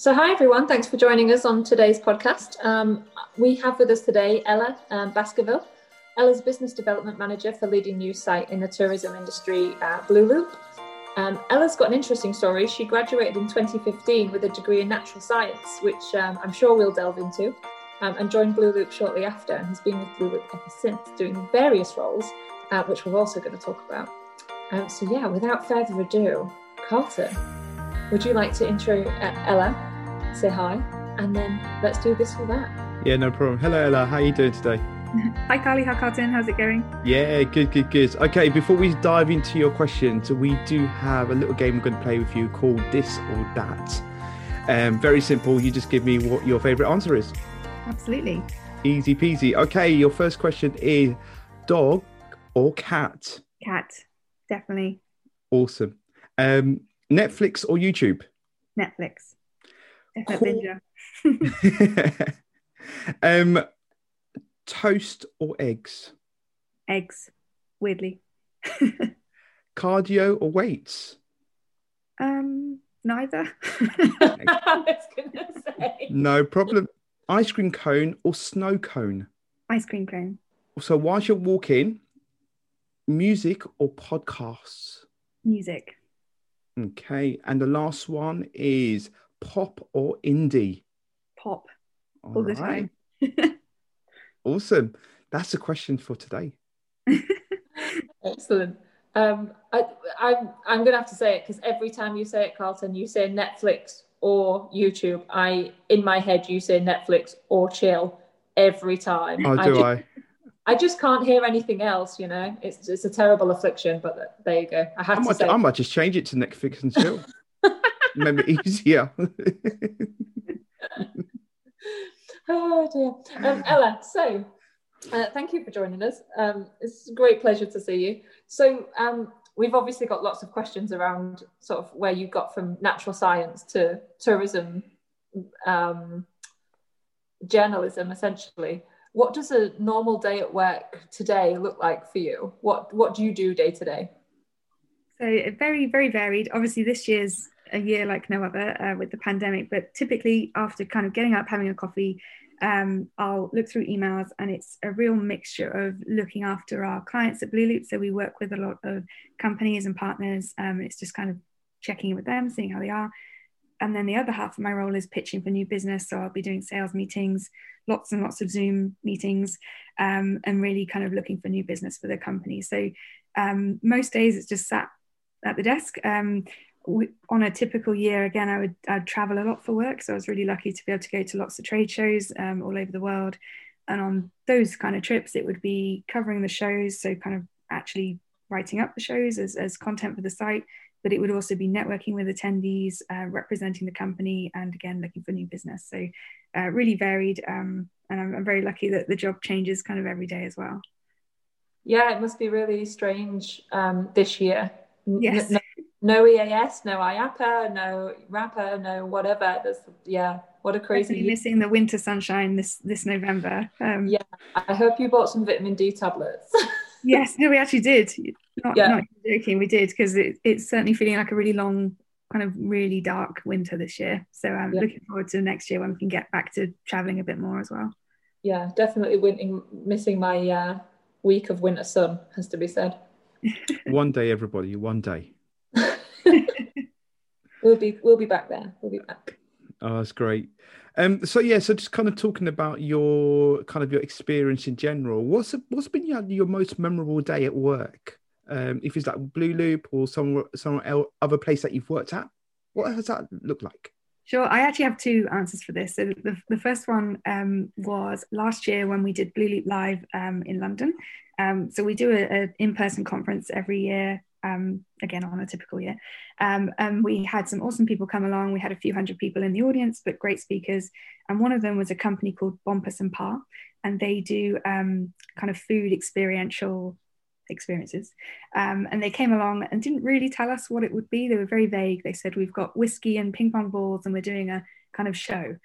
So, hi everyone. Thanks for joining us on today's podcast. Um, we have with us today Ella um, Baskerville. Ella's business development manager for leading news site in the tourism industry at Blooloop. Um, Ella's got an interesting story. She graduated in 2015 with a degree in natural science, which um, I'm sure we'll delve into, um, and joined Blooloop shortly after and has been with Blooloop ever since, doing various roles, uh, which we're also going to talk about. Um, so, yeah, without further ado, Carlton, would you like to intro uh, Ella, say hi, and then let's do this or that? Yeah, no problem. Hello, Ella. How are you doing today? Hi, Carly. Hi, Carlton. How's it going? Yeah, good, good, good. Okay, before we dive into your questions, we do have a little game we're going to play with you called This or That. Um, very simple. You just give me what your favourite answer is. Absolutely. Easy peasy. Okay, your first question is dog or cat? Cat, definitely. Awesome. Um, Netflix or YouTube? Netflix. Definite binger. um, toast or eggs? Eggs, weirdly. Cardio or weights? Um, neither. I was going to say. No problem. Ice cream cone or snow cone? Ice cream cone. So whilst you're walking, music or podcasts? Music. Okay. And the last one is pop or indie? Pop. All All the right. time. Awesome. That's the question for today. Excellent. Um, I, I'm I'm going to have to say it because every time you say it, Carlton, you say Netflix or YouTube. I in my head you say Netflix or chill every time. Oh, I do I? I just can't hear anything else. You know, it's it's a terrible affliction. But there you go. I I have to say. I might just change it to Netflix and chill. Remember, easier. Oh dear. Um, Ella, so uh, thank you for joining us. Um, it's a great pleasure to see you. So um, we've obviously got lots of questions around sort of where you got from natural science to tourism um, journalism, essentially. What does a normal day at work today look like for you? What What do you do day to day? So very, very varied. Obviously, this year's a year like no other uh, with the pandemic, but typically after kind of getting up, having a coffee, um, I'll look through emails and it's a real mixture of looking after our clients at Blooloop. So we work with a lot of companies and partners. Um, it's just kind of checking in with them, seeing how they are. And then the other half of my role is pitching for new business. So I'll be doing sales meetings, lots and lots of Zoom meetings, um, and really kind of looking for new business for the company. So um, most days it's just sat at the desk. Um, we, on a typical year, again, I would I'd travel a lot for work, so I was really lucky to be able to go to lots of trade shows um, all over the world. And on those kind of trips, it would be covering the shows, so kind of actually writing up the shows as, as content for the site, but it would also be networking with attendees, uh, representing the company, and again looking for new business. So uh, really varied, um, and I'm, I'm very lucky that the job changes kind of every day as well. Yeah, it must be really strange um, this year. Yes. No, no EAS, no IAAPA, no rapper, no whatever. Yeah, what a crazy Definitely missing the winter sunshine this this November. Um, Yeah. I hope you bought some vitamin D tablets. Yes, no, we actually did. Not, Yeah. not joking, we did because it, it's certainly feeling like a really long, kind of really dark winter this year. So I'm Yeah. looking forward to next year when we can get back to traveling a bit more as well. yeah, definitely winning, missing my uh, week of winter sun has to be said. One day, everybody, one day. We'll be we'll be back there. We'll be back. Oh, that's great. Um, so yeah, so just kind of talking about your kind of your experience in general. What's what's been your, your most memorable day at work? Um, if it's like Blooloop or somewhere somewhere else, other place that you've worked at, what does that look like? Sure, I actually have two answers for this. So the, the first one um, was last year when we did Blooloop Live um, in London. Um, so we do an in-person conference every year, um, again on a typical year. Um, and we had some awesome people come along. We had a few hundred people in the audience, but great speakers. And one of them was a company called Bompas and Parr, and they do um, kind of food experiential experiences. Um, and they came along and didn't really tell us what it would be. They were very vague. They said, We've got whiskey and ping pong balls, and we're doing a kind of show.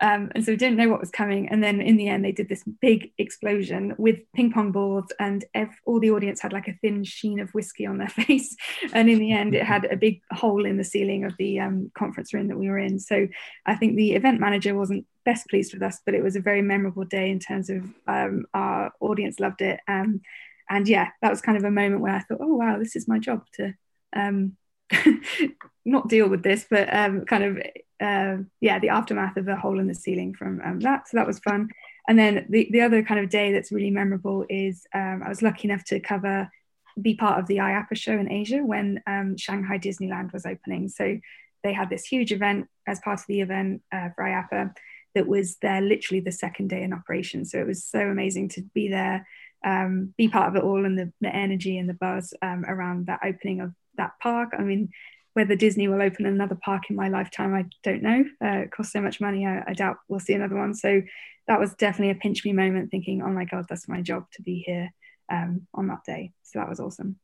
Um, and so we didn't know what was coming. And then in the end, they did this big explosion with ping pong balls, and ev- all the audience had like a thin sheen of whiskey on their face. And in the end, it had a big hole in the ceiling of the um, conference room that we were in. So I think the event manager wasn't best pleased with us, but it was a very memorable day in terms of um, our audience loved it. Um, and yeah, that was kind of a moment where I thought, oh wow, this is my job to um, not deal with this, but um, kind of uh, yeah, the aftermath of the hole in the ceiling from um, that. So that was fun. And then the, the other kind of day that's really memorable is um, I was lucky enough to cover, be part of the IAAPA show in Asia when um, Shanghai Disneyland was opening. So they had this huge event as part of the event uh, for IAAPA that was there literally the second day in operation. So it was so amazing to be there, um, be part of it all, and the, the energy and the buzz um, around that opening of that park. I mean, whether Disney will open another park in my lifetime, I don't know. Uh, it costs so much money. I, I, doubt we'll see another one. So that was definitely a pinch me moment, thinking, "Oh my god, that's my job to be here um, on that day." So that was awesome.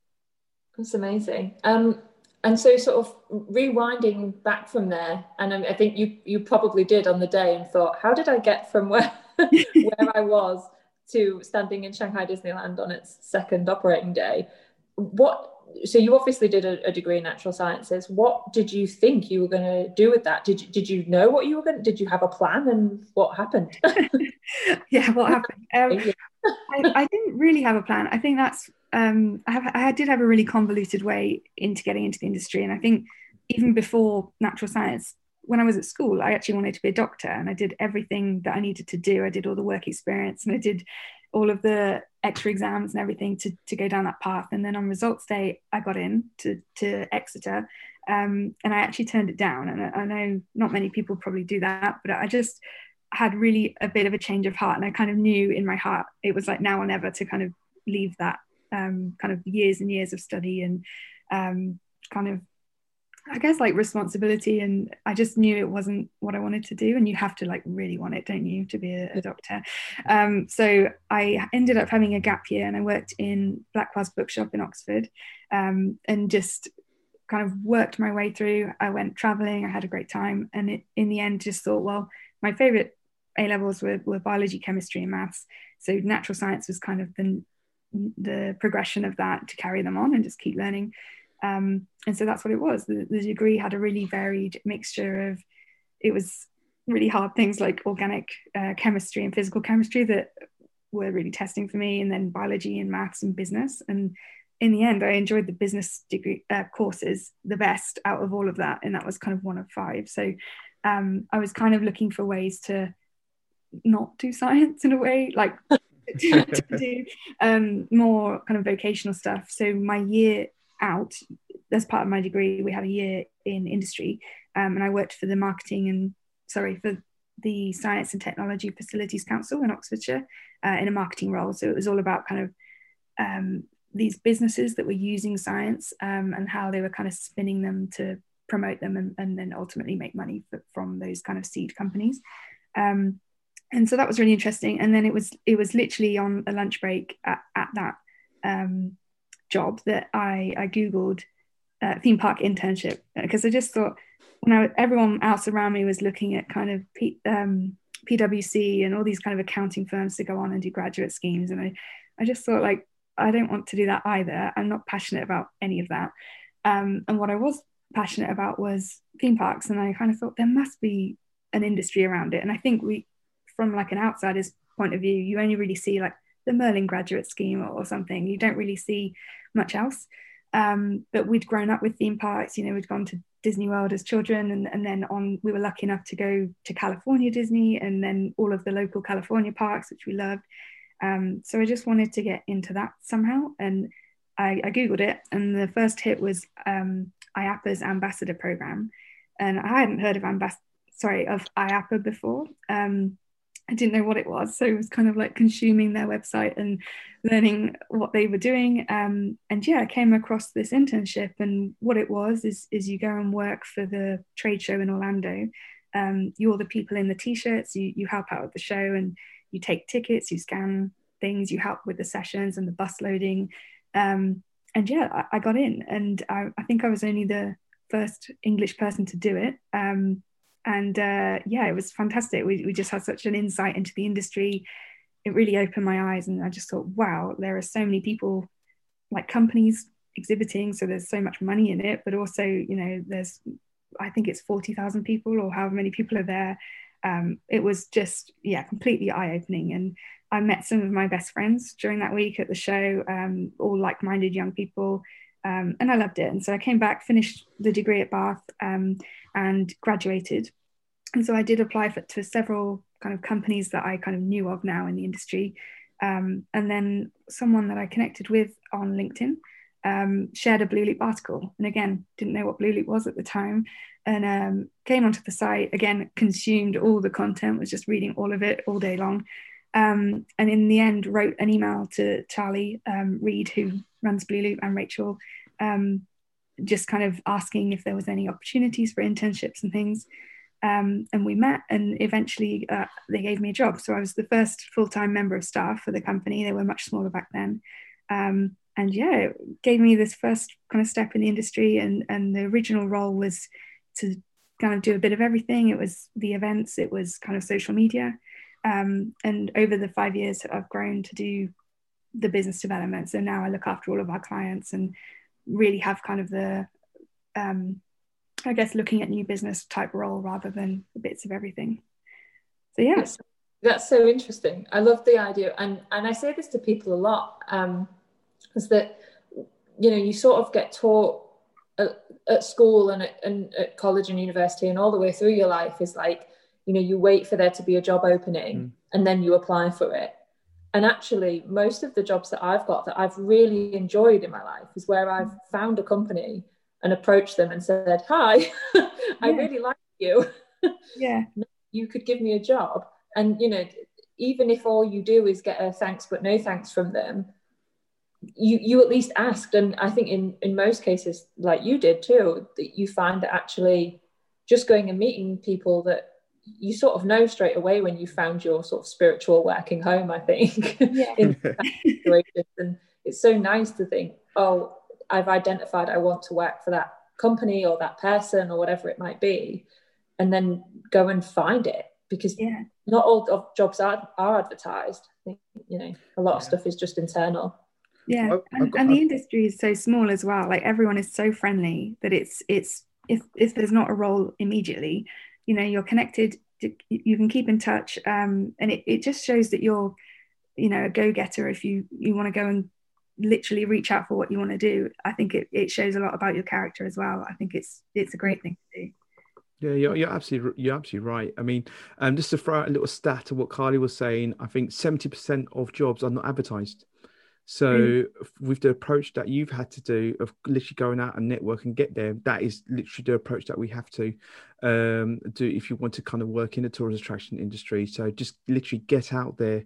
That's amazing. Um, and so, sort of rewinding back from there, and I think you you probably did on the day and thought, "How did I get from where where I was to standing in Shanghai Disneyland on its second operating day?" What so you obviously did a, a, degree in natural sciences. What did you think you were going to do with that? Did you, did you know what you were going? to Did you have a plan, and what happened? yeah, what happened? Um, I, I, didn't really have a plan. I think that's um, I, have, I did have a really convoluted way into getting into the industry, and I think even before natural science, when I was at school, I actually wanted to be a doctor, and I did everything that I needed to do. I did all the work experience, and I did all of the extra exams and everything to, to go down that path. And then on results day, I got in to, to Exeter um, and I actually turned it down. And I, I, know not many people probably do that, but I just had really a bit of a change of heart. And I kind of knew in my heart it was like now or never to kind of leave that um, kind of years and years of study and um, kind of I guess like responsibility and I just knew it wasn't what I wanted to do and you have to like really want it don't you to be a, a doctor? Um, so I ended up having a gap year and I worked in Blackwell's bookshop in Oxford um, and just kind of worked my way through. I went traveling I had a great time and it, in the end just thought well my favorite A levels were, were biology chemistry and maths. So natural science was kind of the the progression of that to carry them on and just keep learning um, and so that's what it was. The, the, degree had a really varied mixture of, it was really hard things like organic uh, chemistry and physical chemistry that were really testing for me, and then biology and maths and business. And in the end, I enjoyed the business degree uh, courses the best out of all of that, and that was kind of one of five. So um, I was kind of looking for ways to not do science in a way, like to, to do um, more kind of vocational stuff. So my year out as part of my degree we had a year in industry um, and i worked for the marketing and sorry for the science and technology facilities council in oxfordshire uh, in a marketing role. So it was all about kind of um, these businesses that were using science um, and how they were kind of spinning them to promote them and, and then ultimately make money for, from those kind of seed companies. Um, and so that was really interesting. And then it was it was literally on a lunch break at, at that um, job that I, I Googled uh, theme park internship because I just thought when I, everyone else around me was looking at kind of P, um, PwC and all these kind of accounting firms to go on and do graduate schemes. And I, I just thought like, I don't want to do that either. I'm not passionate about any of that. Um, and what I was passionate about was theme parks. And I kind of thought there must be an industry around it. And I think we, from like an outsider's point of view, you only really see like the Merlin graduate scheme or, something. You don't really see much else. Um, but we'd grown up with theme parks, you know, we'd gone to Disney World as children, and, and then on, we were lucky enough to go to California Disney and then all of the local California parks, which we loved. Um, so I just wanted to get into that somehow. And I, I Googled it, and the first hit was um, IAAPA's ambassador program. And I hadn't heard of ambas- sorry, of IAAPA before. Um, I didn't know what it was. So it was kind of like consuming their website and learning what they were doing. Um, and yeah, I came across this internship. And what it was is, is you go and work for the trade show in Orlando. Um, you're the people in the t-shirts, you, you help out with the show and you take tickets, you scan things, you help with the sessions and the bus loading. Um, and yeah, I, I, got in and I, I, think I was only the first English person to do it. Um, and uh, yeah, it was fantastic. We, we just had such an insight into the industry. It really opened my eyes, and I just thought, wow, there are so many people, like companies exhibiting. So there's so much money in it, but also, you know, there's, I think it's 40,000 people or however many people are there. Um, it was just, yeah, completely eye opening. And I met some of my best friends during that week at the show, um, all like minded young people. Um, and I loved it. And so I came back, finished the degree at Bath, um, and graduated. And so I did apply for to several kind of companies that I kind of knew of now in the industry. Um, and then someone that I connected with on LinkedIn um, shared a Blooloop article. And again, didn't know what Blooloop was at the time. And um, came onto the site, again, consumed all the content, was just reading all of it all day long. Um, and in the end, wrote an email to Charlie um, Read, who runs Blooloop, and Rachel, um, just kind of asking if there was any opportunities for internships and things. Um, and we met, and eventually uh, they gave me a job. So I was the first full time member of staff for the company. They were much smaller back then. Um, and yeah, it gave me this first kind of step in the industry. And, and the original role was to kind of do a bit of everything. It was the events, it was kind of social media. Um, and over the five years, I've grown to do the business development. So now I look after all of our clients and really have kind of the um, I guess looking at new business type role rather than bits of everything. So yeah. That's, that's so interesting. I love the idea, and and I say this to people a lot, um, is that you know you sort of get taught at, at school and at, and at college and university and all the way through your life is like you know you wait for there to be a job opening mm. and then you apply for it and actually most of the jobs that i've got that i've really enjoyed in my life is where i've mm. found a company and approached them and said, Hi, I really like you. Yeah. you could give me a job. And, you know, even if all you do is get a thanks but no thanks from them, you you at least asked. And I think in, in most cases, like you did too, that you find that actually just going and meeting people that you sort of know straight away when you found your sort of spiritual working home, I think. Yeah. in. And it's so nice to think, oh, I've identified I want to work for that company or that person or whatever it might be, and then go and find it because yeah. not all jobs are, are advertised. I think, you know, a lot of stuff is just internal. Yeah, and, and the industry is so small as well. Like everyone is so friendly that it's it's if if there's not a role immediately, you know, you're connected. To, you can keep in touch, um, and it, it just shows that you're, you know, a go getter if you you want to go and literally reach out for what you want to do i think it, it shows a lot about your character as well i think it's it's a great thing to do yeah, you're, you're absolutely you're absolutely right. I mean, um, just to throw out a little stat of what Carly was saying, I think seventy percent of jobs are not advertised. So mm. with the approach that you've had to do of literally going out and network and get there, that is literally the approach that we have to um, do if you want to kind of work in the tourist attraction industry. So just literally get out there,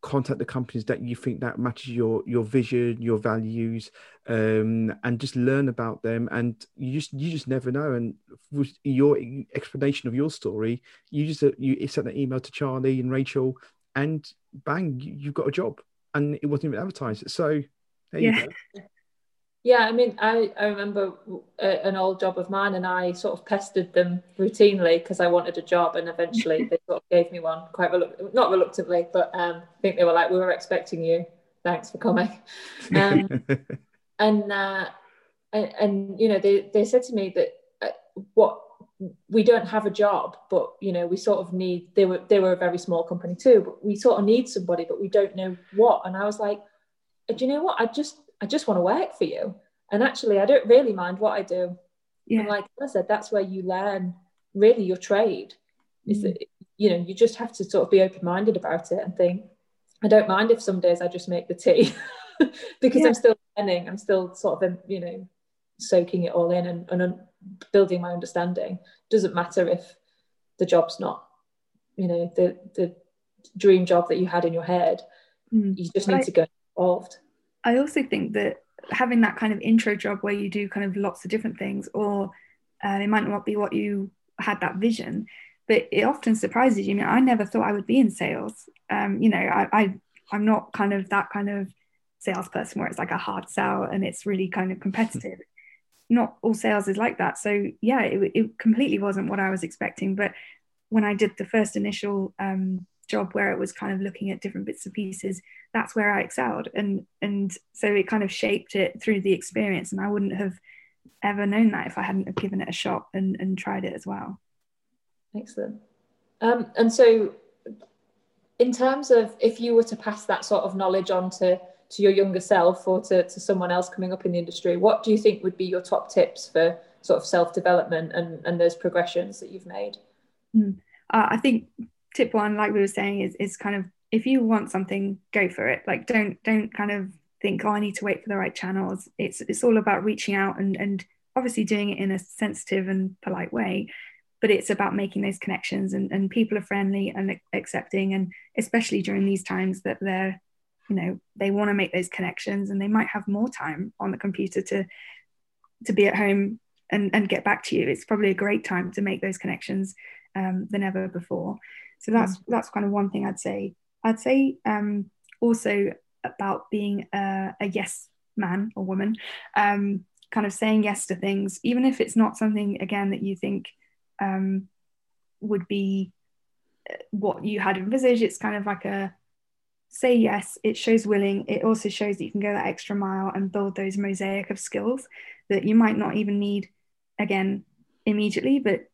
contact the companies that you think that matches your your vision your values um, and just learn about them and you just you just never know and with your explanation of your story you just uh, you sent an email to charlie and rachel and bang you, have got a job and it wasn't even advertised so there yeah. you go yeah, I mean, I, I remember a, an old job of mine, and I sort of pestered them routinely because I wanted a job, and eventually they sort of gave me one, quite relu- not reluctantly, but um, I think they were like, "We were expecting you. Thanks for coming." Um, and, uh, and and you know, they they said to me that uh, what we don't have a job, but you know, we sort of need. They were they were a very small company too, but we sort of need somebody, but we don't know what. And I was like, do you know what? I just I just want to work for you. And actually, I don't really mind what I do. Yeah. And like I said, that's where you learn really your trade. Is mm. that you know you just have to sort of be open minded about it and think. I don't mind if some days I just make the tea because yeah. I'm still learning. I'm still sort of you know soaking it all in and, and building my understanding. Doesn't matter if the job's not you know the the dream job that you had in your head. Mm. You just need I, to get involved. I also think that having that kind of intro job where you do kind of lots of different things, or uh, it might not be what you had that vision, but it often surprises you. I mean, I never thought I would be in sales. Um, you know, I, I I'm not kind of that kind of salesperson where it's like a hard sell and it's really kind of competitive. Not all sales is like that. So yeah, it, it completely wasn't what I was expecting. But when I did the first initial um, job where it was kind of looking at different bits and pieces, that's where I excelled. And and so it kind of shaped it through the experience. And I wouldn't have ever known that if I hadn't have given it a shot and, and tried it as well. Excellent. Um, and so in terms of if you were to pass that sort of knowledge on to to your younger self or to, to someone else coming up in the industry, what do you think would be your top tips for sort of self development and, and those progressions that you've made? Mm. Uh, I think tip one, like we were saying, is is kind of if you want something, go for it. Like don't don't kind of think, oh, I need to wait for the right channels. It's it's all about reaching out and and obviously doing it in a sensitive and polite way. But it's about making those connections and, and people are friendly and accepting and especially during these times that they're you know they want to make those connections and they might have more time on the computer to to be at home and, and get back to you. It's probably a great time to make those connections um, than ever before. So that's mm. that's kind of one thing i'd say. I'd say um, also about being a, a, yes man or woman um, kind of saying yes to things even if it's not something again that you think um, would be uh, what you had envisaged. It's kind of like a say yes, it shows willing. It also shows that you can go that extra mile and build those mosaic of skills that you might not even need again immediately, but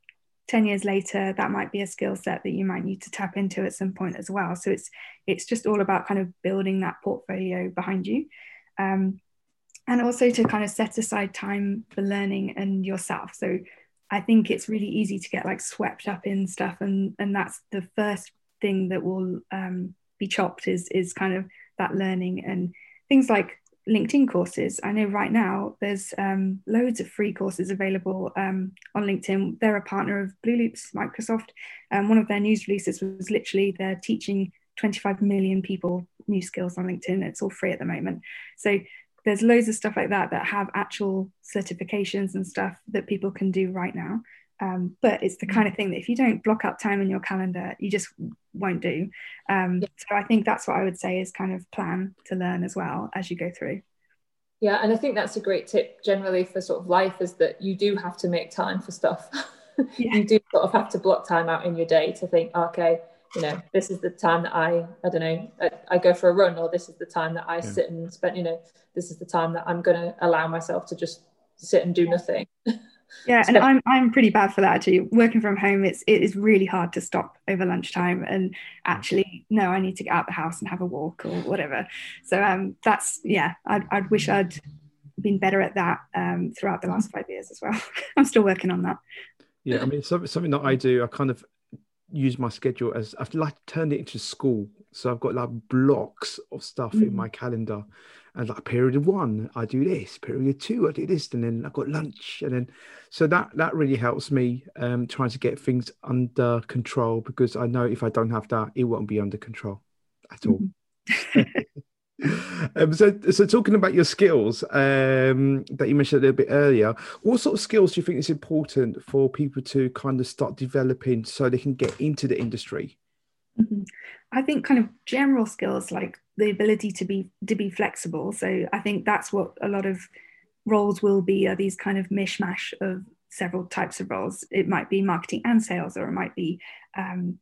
10 years later, that might be a skill set that you might need to tap into at some point as well. So it's it's just all about kind of building that portfolio behind you. Um, and also to kind of set aside time for learning and yourself. So I think it's really easy to get like swept up in stuff and and that's the first thing that will um, be chopped is is kind of that learning and things like LinkedIn courses. I know right now there's um, loads of free courses available um, on LinkedIn. They're a partner of Blooloop's, Microsoft. Um, one of their news releases was literally they're teaching 25 million people new skills on LinkedIn. It's all free at the moment. So there's loads of stuff like that that have actual certifications and stuff that people can do right now. Um, but it's the kind of thing that if you don't block up time in your calendar, you just won't do. Um, yeah. So I think that's what I would say is kind of plan to learn as well as you go through. Yeah, and I think that's a great tip generally for sort of life is that you do have to make time for stuff. Yeah. you do sort of have to block time out in your day to think, okay, you know, this is the time that I, I don't know, I, I go for a run, or this is the time that I yeah. sit and spend, you know, this is the time that I'm going to allow myself to just sit and do nothing. Yeah, and I'm I'm pretty bad for that actually. Working from home, it's it is really hard to stop over lunchtime and actually no, I need to get out the house and have a walk or whatever. So um, that's yeah, I'd, I'd wish I'd been better at that um, throughout the last five years as well. I'm still working on that. Yeah, I mean something something that I do. I kind of use my schedule as I've like turned it into school. So I've got like blocks of stuff mm. in my calendar and like period one i do this period two i do this and then i've got lunch and then so that that really helps me um trying to get things under control because i know if i don't have that it won't be under control at all um, so, so talking about your skills um, that you mentioned a little bit earlier, what sort of skills do you think is important for people to kind of start developing so they can get into the industry? Mm-hmm. I think kind of general skills like the ability to be to be flexible. So I think that's what a lot of roles will be are these kind of mishmash of several types of roles. It might be marketing and sales, or it might be um,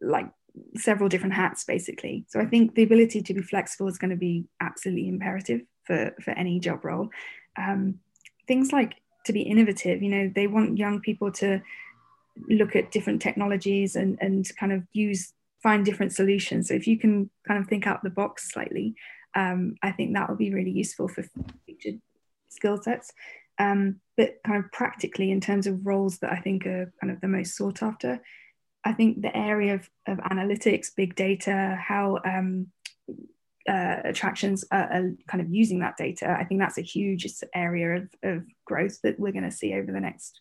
like several different hats, basically. So I think the ability to be flexible is going to be absolutely imperative for for any job role. Um, things like to be innovative. You know, they want young people to look at different technologies and and kind of use find different solutions. So if you can kind of think out the box slightly, um, I think that will be really useful for future skill sets. Um, but kind of practically, in terms of roles that I think are kind of the most sought after, I think the area of, of analytics, big data, how um, uh, attractions are, are, kind of using that data, I think that's a huge area of, of growth that we're going to see over the next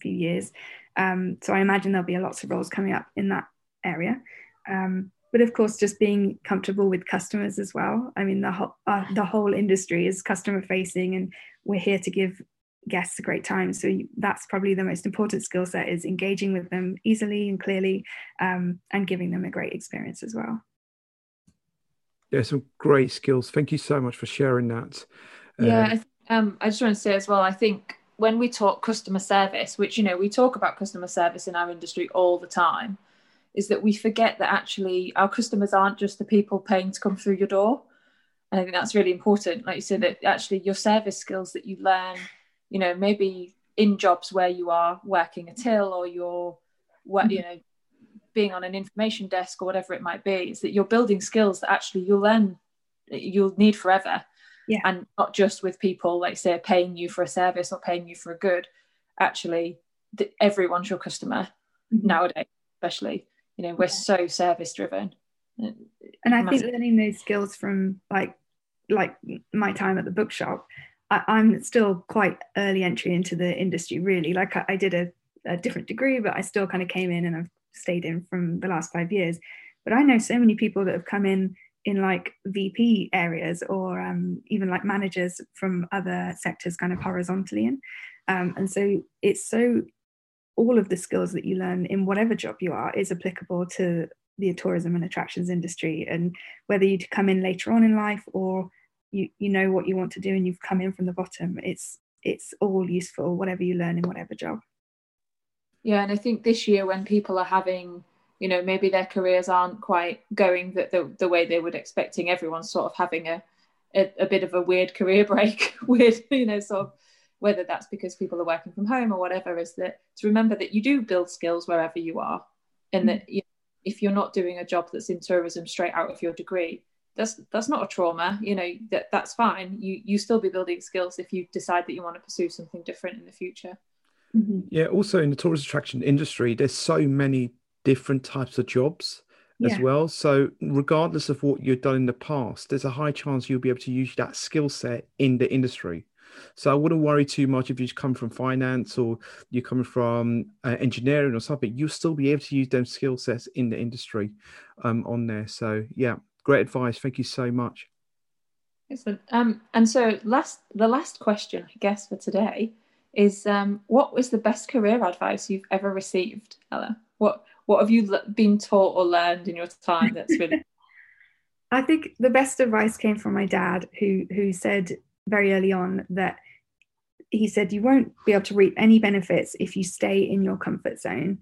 few years. Um, so I imagine there'll be lots of roles coming up in that area. Um, but of course, just being comfortable with customers as well. I mean, the whole uh, the whole industry is customer facing, and we're here to give guests a great time. So that's probably the most important skill set is engaging with them easily and clearly, um, and giving them a great experience as well. Yeah, some great skills. Thank you so much for sharing that. Uh, yeah, Um, I just want to say as well, I think when we talk customer service, which you know we talk about customer service in our industry all the time, is that we forget that actually our customers aren't just the people paying to come through your door. And I think that's really important. Like you said, that actually your service skills that you learn, you know, maybe in jobs where you are working a till or you're, mm-hmm. you know, being on an information desk or whatever it might be, is that you're building skills that actually you'll learn, you'll need forever. Yeah. And not just with people, like say, paying you for a service or paying you for a good. Actually, everyone's your customer mm-hmm. nowadays, especially you know we're yeah. so service driven and i think learning those skills from like like my time at the bookshop I, am still quite early entry into the industry really. Like i, I did a, a, different degree but i still kind of came in and i've stayed in from the last five years. But i know so many people that have come in in like vp areas or um, even like managers from other sectors kind of horizontally in. Um, and so it's so all of the skills that you learn in whatever job you are is applicable to the tourism and attractions industry. And whether you come in later on in life or you you know what you want to do and you've come in from the bottom it's it's all useful whatever you learn in whatever job. Yeah and i think this year when people are having you know maybe their careers aren't quite going the, the, the way they would expecting everyone's sort of having a, a, a bit of a weird career break with you know sort of whether that's because people are working from home or whatever, is that to remember that you do build skills wherever you are, and mm-hmm. that you know, if you're not doing a job that's in tourism straight out of your degree, that's that's not a trauma. You know that that's fine. You you still be building skills if you decide that you want to pursue something different in the future. Mm-hmm. Yeah. Also, in the tourist attraction industry, there's so many different types of jobs as well. So, regardless of what you've done in the past, there's a high chance you'll be able to use that skill set in the industry. So I wouldn't worry too much if you just come from finance or you're coming from uh, engineering or something. You'll still be able to use them skill sets in the industry um, on there. So yeah, great advice. Thank you so much. Excellent. Um, and so last the last question, I guess, for today is um, what was the best career advice you've ever received, Ella? What what have you been taught or learned in your time that's really I think the best advice came from my dad, who who said very early on that he said you won't be able to reap any benefits if you stay in your comfort zone.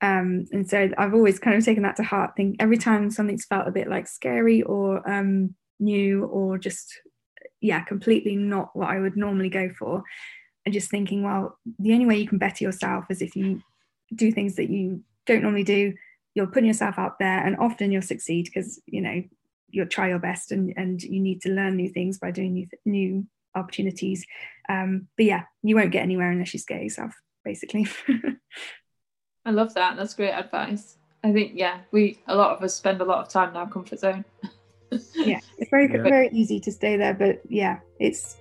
Um, and so I've always kind of taken that to heart. Think every time something's felt a bit like scary or um, new or just yeah, completely not what I would normally go for, and just thinking, well, the only way you can better yourself is if you do things that you don't normally do. You're putting yourself out there, and often you'll succeed because you know you'll try your best and, and you need to learn new things by doing new, new opportunities. Um, but yeah, you won't get anywhere unless you scare yourself, basically. I love that. That's great advice. I think yeah, we a lot of us spend a lot of time in our comfort zone. yeah, it's very yeah. very easy to stay there, but yeah, it's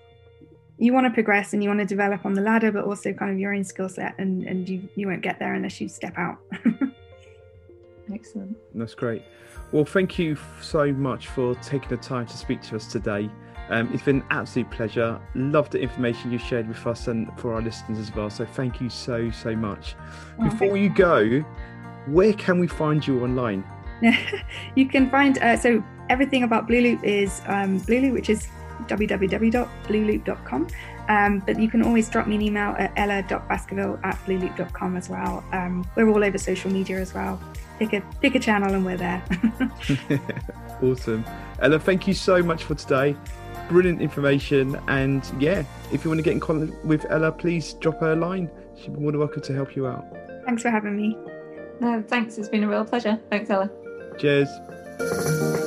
you want to progress and you want to develop on the ladder, but also kind of your own skill set, and and you you won't get there unless you step out. Excellent. That's great. Well, thank you so much for taking the time to speak to us today. Um, it's been an absolute pleasure. Love the information you shared with us and for our listeners as well. So thank you so, so much. Oh, Before you go, where can we find you online? you can find, uh, so everything about Blooloop is um, Blooloop, which is www.blooloop.com. Um, but you can always drop me an email at ella.baskerville at blooloop.com as well. Um, we're all over social media as well. Pick a pick a channel and we're there. awesome. Ella, thank you so much for today. Brilliant information. And yeah, if you want to get in contact with Ella, please drop her a line. She'll be more than welcome to help you out. Thanks for having me. No, thanks. It's been a real pleasure. Thanks, Ella. Cheers.